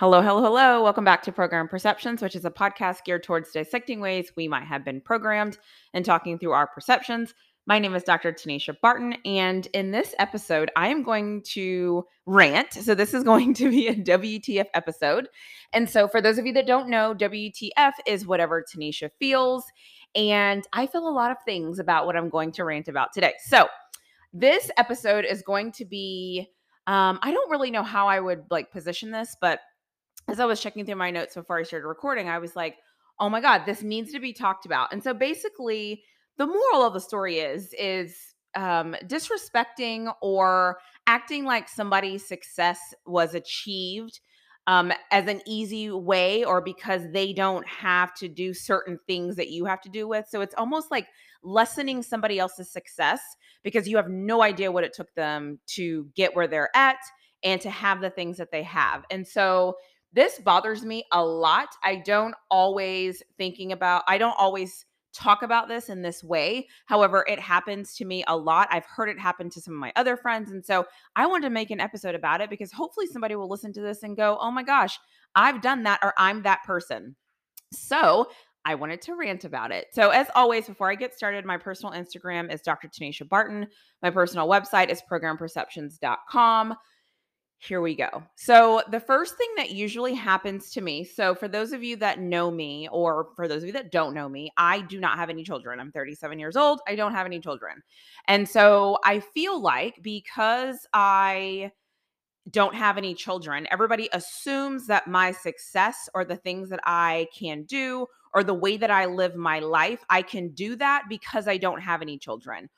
Hello, hello, hello. Welcome back to Program Perceptions, which is a podcast geared towards dissecting ways we might have been programmed and talking through our perceptions. My name is Dr. Tanisha Barton, and in this episode, I am going to rant. So, this is going to be a WTF episode. And so, for those of you that don't know, WTF is whatever Tanisha feels. And I feel a lot of things about what I'm going to rant about today. So, this episode is going to be um, I don't really know how I would like position this, but as I was checking through my notes before I started recording, I was like, oh my God, this needs to be talked about. And so basically, the moral of the story is, is um, disrespecting or acting like somebody's success was achieved um, as an easy way or because they don't have to do certain things that you have to do with. So it's almost like lessening somebody else's success because you have no idea what it took them to get where they're at and to have the things that they have. And so this bothers me a lot. I don't always thinking about I don't always talk about this in this way. However, it happens to me a lot. I've heard it happen to some of my other friends and so I wanted to make an episode about it because hopefully somebody will listen to this and go, "Oh my gosh, I've done that or I'm that person." So, I wanted to rant about it. So, as always, before I get started, my personal Instagram is Dr. Tanisha Barton. My personal website is programperceptions.com here we go. So, the first thing that usually happens to me, so for those of you that know me, or for those of you that don't know me, I do not have any children. I'm 37 years old. I don't have any children. And so, I feel like because I don't have any children, everybody assumes that my success or the things that I can do or the way that I live my life, I can do that because I don't have any children.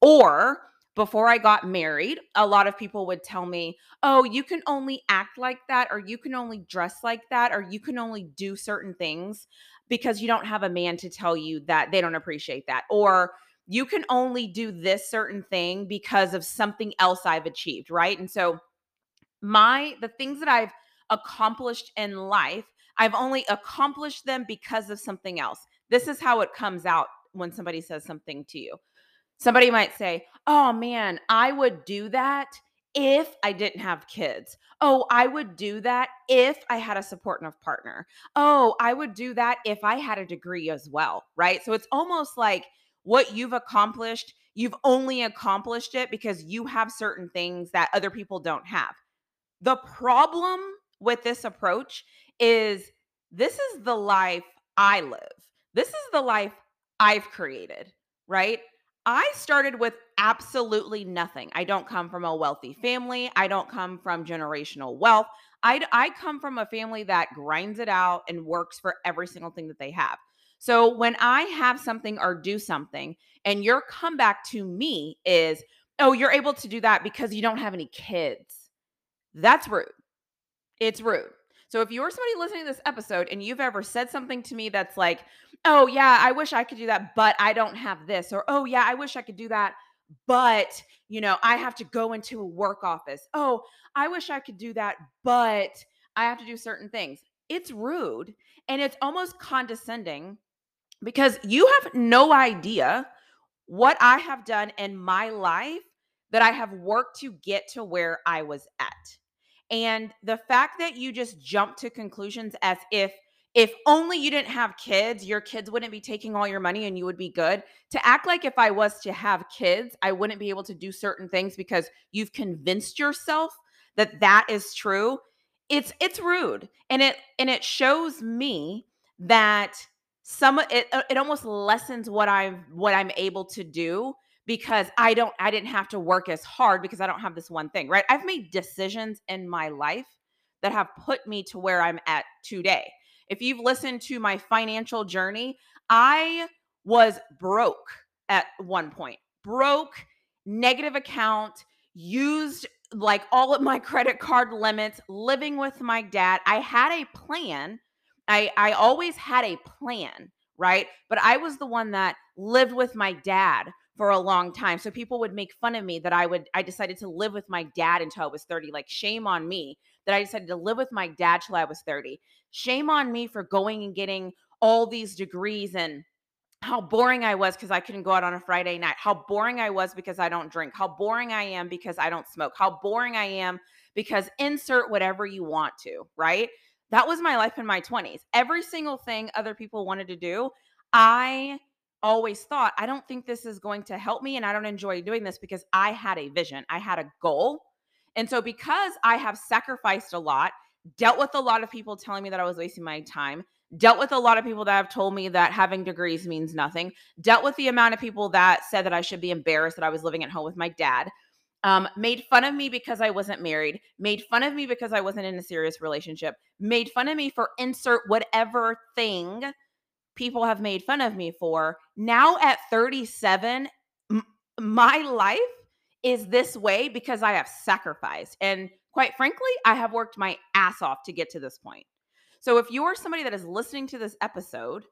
Or before I got married, a lot of people would tell me, oh, you can only act like that, or you can only dress like that, or you can only do certain things because you don't have a man to tell you that they don't appreciate that. Or you can only do this certain thing because of something else I've achieved, right? And so, my, the things that I've accomplished in life, I've only accomplished them because of something else. This is how it comes out when somebody says something to you. Somebody might say, Oh man, I would do that if I didn't have kids. Oh, I would do that if I had a supportive partner. Oh, I would do that if I had a degree as well. Right. So it's almost like what you've accomplished, you've only accomplished it because you have certain things that other people don't have. The problem with this approach is this is the life I live, this is the life I've created. Right. I started with absolutely nothing. I don't come from a wealthy family. I don't come from generational wealth. I, I come from a family that grinds it out and works for every single thing that they have. So when I have something or do something, and your comeback to me is, oh, you're able to do that because you don't have any kids. That's rude. It's rude. So if you're somebody listening to this episode and you've ever said something to me that's like, oh, yeah, I wish I could do that, but I don't have this, or oh, yeah, I wish I could do that, but you know, I have to go into a work office. Oh, I wish I could do that, but I have to do certain things. It's rude and it's almost condescending because you have no idea what I have done in my life that I have worked to get to where I was at. And the fact that you just jump to conclusions as if if only you didn't have kids, your kids wouldn't be taking all your money and you would be good. To act like if I was to have kids, I wouldn't be able to do certain things because you've convinced yourself that that is true. It's it's rude. And it and it shows me that some it uh, it almost lessens what I'm what I'm able to do because I don't I didn't have to work as hard because I don't have this one thing, right? I've made decisions in my life that have put me to where I'm at today. If you've listened to my financial journey, I was broke at one point. Broke, negative account, used like all of my credit card limits, living with my dad. I had a plan. I I always had a plan, right? But I was the one that lived with my dad for a long time. So people would make fun of me that I would I decided to live with my dad until I was 30. Like shame on me that I decided to live with my dad till I was 30. Shame on me for going and getting all these degrees and how boring I was because I couldn't go out on a Friday night. How boring I was because I don't drink. How boring I am because I don't smoke. How boring I am because insert whatever you want to, right? That was my life in my 20s. Every single thing other people wanted to do, I always thought, I don't think this is going to help me and I don't enjoy doing this because I had a vision, I had a goal. And so, because I have sacrificed a lot, dealt with a lot of people telling me that I was wasting my time, dealt with a lot of people that have told me that having degrees means nothing, dealt with the amount of people that said that I should be embarrassed that I was living at home with my dad. Um, made fun of me because I wasn't married, made fun of me because I wasn't in a serious relationship, made fun of me for insert whatever thing people have made fun of me for. Now at 37, m- my life is this way because I have sacrificed. And quite frankly, I have worked my ass off to get to this point. So if you're somebody that is listening to this episode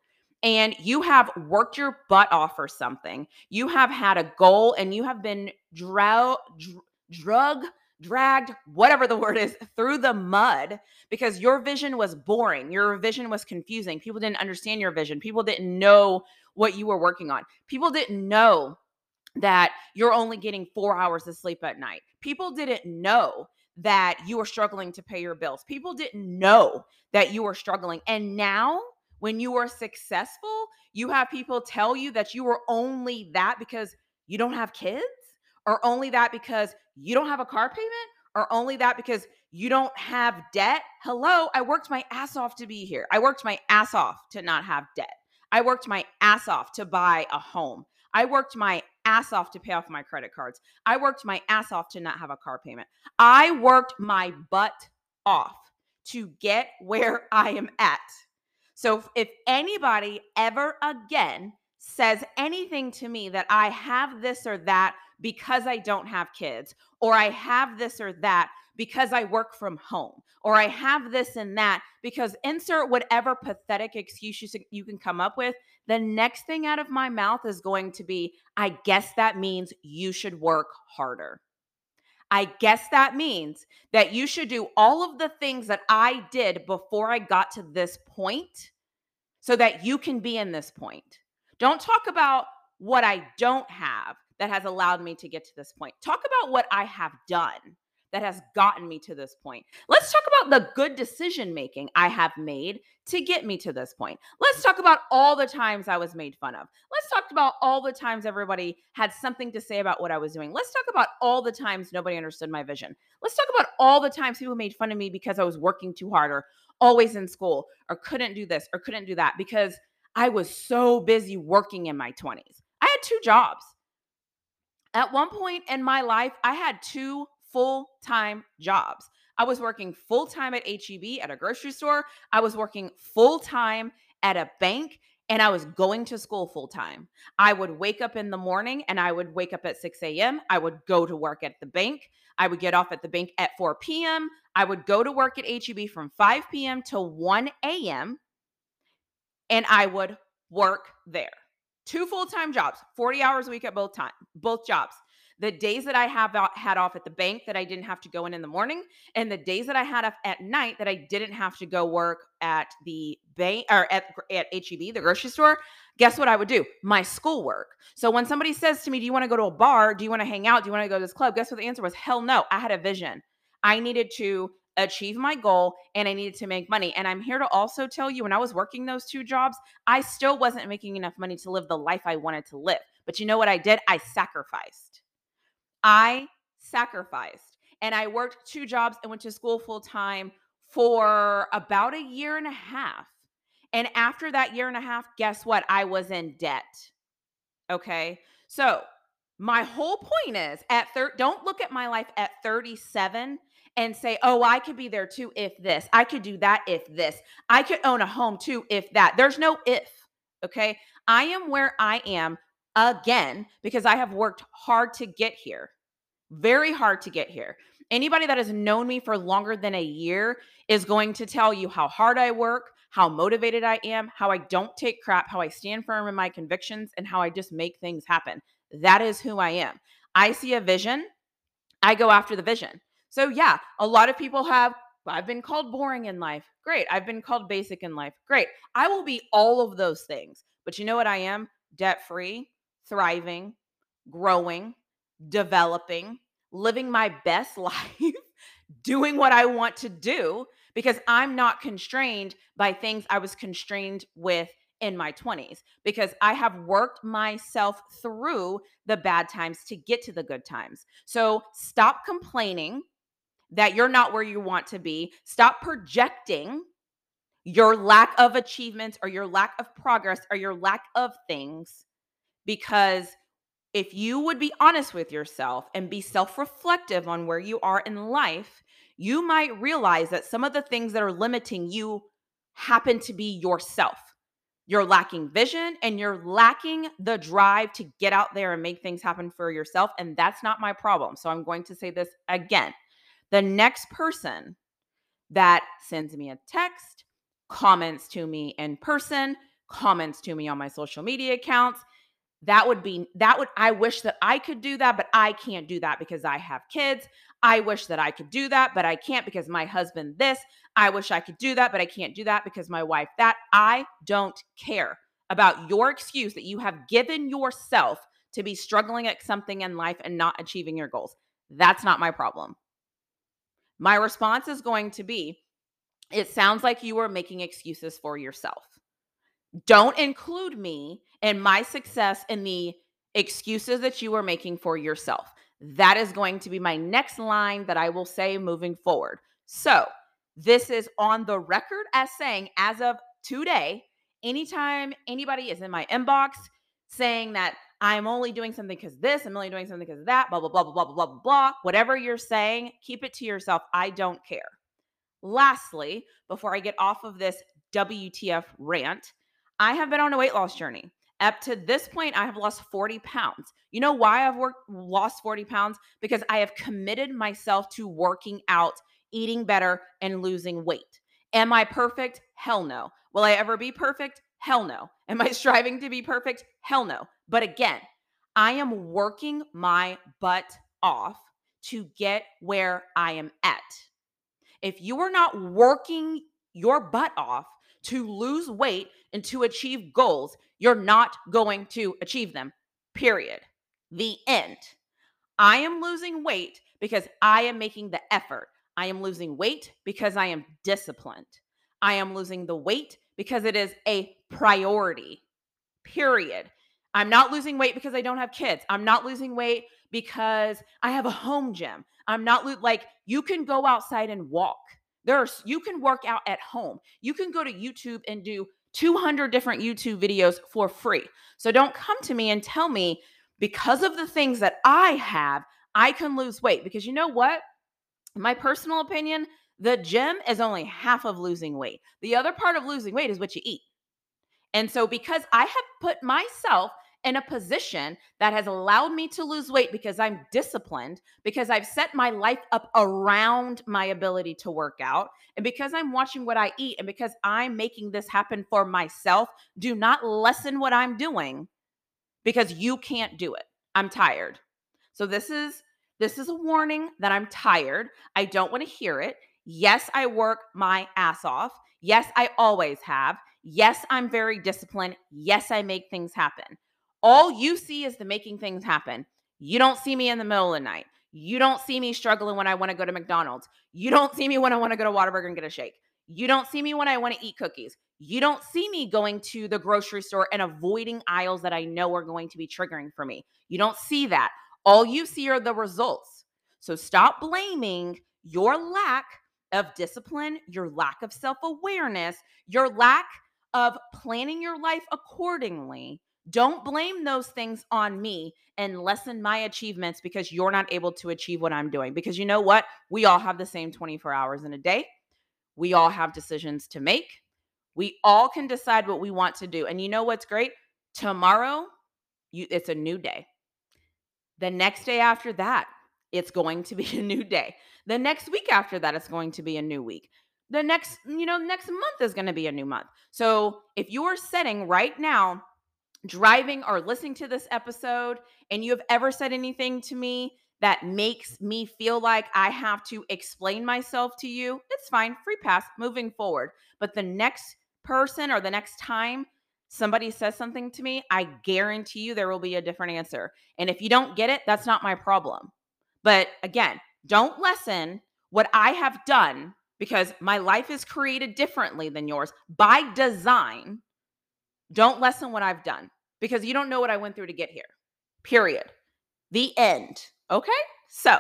and you have worked your butt off for something, you have had a goal and you have been drug, dragged, whatever the word is, through the mud because your vision was boring. Your vision was confusing. People didn't understand your vision. People didn't know what you were working on. People didn't know that you're only getting four hours of sleep at night. People didn't know that you were struggling to pay your bills. People didn't know that you were struggling. And now, when you are successful, you have people tell you that you were only that because you don't have kids, or only that because you don't have a car payment, or only that because you don't have debt. Hello, I worked my ass off to be here. I worked my ass off to not have debt. I worked my ass off to buy a home. I worked my ass off to pay off my credit cards. I worked my ass off to not have a car payment. I worked my butt off to get where I am at. So if anybody ever again says anything to me that I have this or that because I don't have kids, or I have this or that because I work from home, or I have this and that because insert whatever pathetic excuse you, you can come up with, the next thing out of my mouth is going to be, I guess that means you should work harder. I guess that means that you should do all of the things that I did before I got to this point so that you can be in this point. Don't talk about what I don't have that has allowed me to get to this point. Talk about what I have done that has gotten me to this point. Let's talk about the good decision making I have made to get me to this point. Let's talk about all the times I was made fun of. Let's talk about all the times everybody had something to say about what I was doing. Let's talk about all the times nobody understood my vision. Let's talk about all the times people made fun of me because I was working too hard or always in school or couldn't do this or couldn't do that because I was so busy working in my 20s. I had two jobs. At one point in my life, I had two full time jobs. I was working full time at HEB at a grocery store. I was working full time at a bank and I was going to school full time. I would wake up in the morning and I would wake up at 6 a.m. I would go to work at the bank. I would get off at the bank at 4 p.m. I would go to work at HEB from 5 p.m. to 1 a.m. and I would work there. Two full-time jobs, 40 hours a week at both time, both jobs the days that I have had off at the bank that I didn't have to go in in the morning, and the days that I had off at night that I didn't have to go work at the bank or at at HEB, the grocery store. Guess what I would do? My schoolwork. So when somebody says to me, "Do you want to go to a bar? Do you want to hang out? Do you want to go to this club?" Guess what the answer was? Hell no. I had a vision. I needed to achieve my goal and I needed to make money. And I'm here to also tell you when I was working those two jobs, I still wasn't making enough money to live the life I wanted to live. But you know what I did? I sacrificed. I sacrificed and I worked two jobs and went to school full time for about a year and a half. And after that year and a half, guess what? I was in debt. Okay. So, my whole point is at thir- don't look at my life at 37 and say, "Oh, I could be there too if this. I could do that if this. I could own a home too if that." There's no if. Okay? I am where I am again because I have worked hard to get here. Very hard to get here. Anybody that has known me for longer than a year is going to tell you how hard I work, how motivated I am, how I don't take crap, how I stand firm in my convictions, and how I just make things happen. That is who I am. I see a vision, I go after the vision. So, yeah, a lot of people have, I've been called boring in life. Great. I've been called basic in life. Great. I will be all of those things. But you know what I am? Debt free, thriving, growing, developing, living my best life, doing what I want to do because I'm not constrained by things I was constrained with in my 20s because I have worked myself through the bad times to get to the good times. So stop complaining that you're not where you want to be. Stop projecting your lack of achievements or your lack of progress or your lack of things because if you would be honest with yourself and be self reflective on where you are in life, you might realize that some of the things that are limiting you happen to be yourself. You're lacking vision and you're lacking the drive to get out there and make things happen for yourself. And that's not my problem. So I'm going to say this again. The next person that sends me a text, comments to me in person, comments to me on my social media accounts, that would be that would i wish that i could do that but i can't do that because i have kids. I wish that i could do that but i can't because my husband this. I wish i could do that but i can't do that because my wife that. I don't care about your excuse that you have given yourself to be struggling at something in life and not achieving your goals. That's not my problem my response is going to be it sounds like you are making excuses for yourself don't include me and my success in the excuses that you are making for yourself. That is going to be my next line that I will say moving forward. So, this is on the record as saying, as of today, anytime anybody is in my inbox saying that I'm only doing something because this, I'm only doing something because that, blah, blah, blah, blah, blah, blah, blah, blah, whatever you're saying, keep it to yourself. I don't care. Lastly, before I get off of this WTF rant, I have been on a weight loss journey. Up to this point, I have lost 40 pounds. You know why I've worked lost 40 pounds? Because I have committed myself to working out, eating better, and losing weight. Am I perfect? Hell no. Will I ever be perfect? Hell no. Am I striving to be perfect? Hell no. But again, I am working my butt off to get where I am at. If you are not working your butt off to lose weight and to achieve goals, you're not going to achieve them. Period. The end. I am losing weight because I am making the effort. I am losing weight because I am disciplined. I am losing the weight because it is a priority. Period. I'm not losing weight because I don't have kids. I'm not losing weight because I have a home gym. I'm not lo- like you can go outside and walk. There's you can work out at home. You can go to YouTube and do 200 different YouTube videos for free. So don't come to me and tell me because of the things that I have, I can lose weight because you know what? In my personal opinion, the gym is only half of losing weight. The other part of losing weight is what you eat. And so because I have put myself in a position that has allowed me to lose weight because I'm disciplined, because I've set my life up around my ability to work out, and because I'm watching what I eat, and because I'm making this happen for myself. Do not lessen what I'm doing because you can't do it. I'm tired. So this is this is a warning that I'm tired. I don't want to hear it. Yes, I work my ass off. Yes, I always have. Yes, I'm very disciplined. Yes, I make things happen. All you see is the making things happen. You don't see me in the middle of the night. You don't see me struggling when I want to go to McDonald's. You don't see me when I want to go to Whataburger and get a shake. You don't see me when I want to eat cookies. You don't see me going to the grocery store and avoiding aisles that I know are going to be triggering for me. You don't see that. All you see are the results. So stop blaming your lack of discipline, your lack of self awareness, your lack of planning your life accordingly don't blame those things on me and lessen my achievements because you're not able to achieve what I'm doing. Because you know what? We all have the same 24 hours in a day. We all have decisions to make. We all can decide what we want to do. And you know what's great? Tomorrow, you, it's a new day. The next day after that, it's going to be a new day. The next week after that, it's going to be a new week. The next, you know, next month is going to be a new month. So if you're setting right now driving or listening to this episode and you have ever said anything to me that makes me feel like I have to explain myself to you, it's fine, free pass moving forward. But the next person or the next time somebody says something to me, I guarantee you there will be a different answer. And if you don't get it, that's not my problem. But again, don't lessen what I have done, because my life is created differently than yours by design, don't lessen what I've done because you don't know what I went through to get here. Period. The end. Okay? So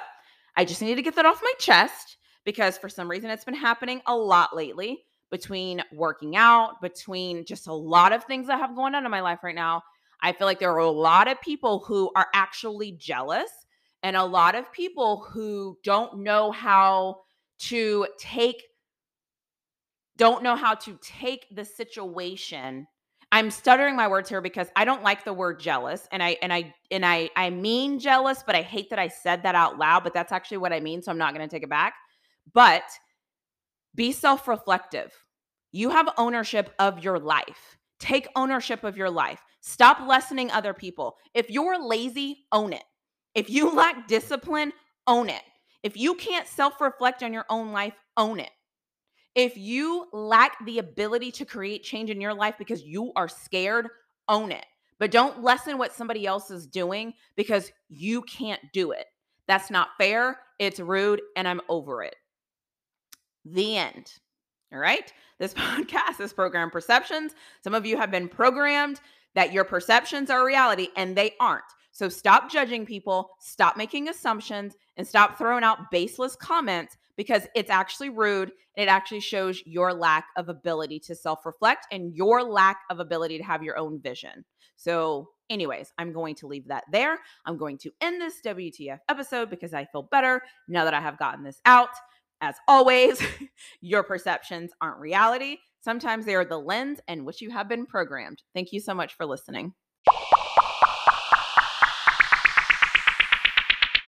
I just need to get that off my chest because for some reason it's been happening a lot lately between working out, between just a lot of things that have going on in my life right now. I feel like there are a lot of people who are actually jealous and a lot of people who don't know how to take don't know how to take the situation I'm stuttering my words here because I don't like the word jealous and I and I and I I mean jealous but I hate that I said that out loud but that's actually what I mean so I'm not going to take it back. But be self-reflective. You have ownership of your life. Take ownership of your life. Stop lessening other people. If you're lazy, own it. If you lack discipline, own it. If you can't self-reflect on your own life, own it. If you lack the ability to create change in your life because you are scared, own it. But don't lessen what somebody else is doing because you can't do it. That's not fair. It's rude, and I'm over it. The end. All right. This podcast is program perceptions. Some of you have been programmed that your perceptions are reality, and they aren't. So stop judging people, stop making assumptions, and stop throwing out baseless comments because it's actually rude and it actually shows your lack of ability to self reflect and your lack of ability to have your own vision. So, anyways, I'm going to leave that there. I'm going to end this WTF episode because I feel better now that I have gotten this out. As always, your perceptions aren't reality. Sometimes they are the lens in which you have been programmed. Thank you so much for listening.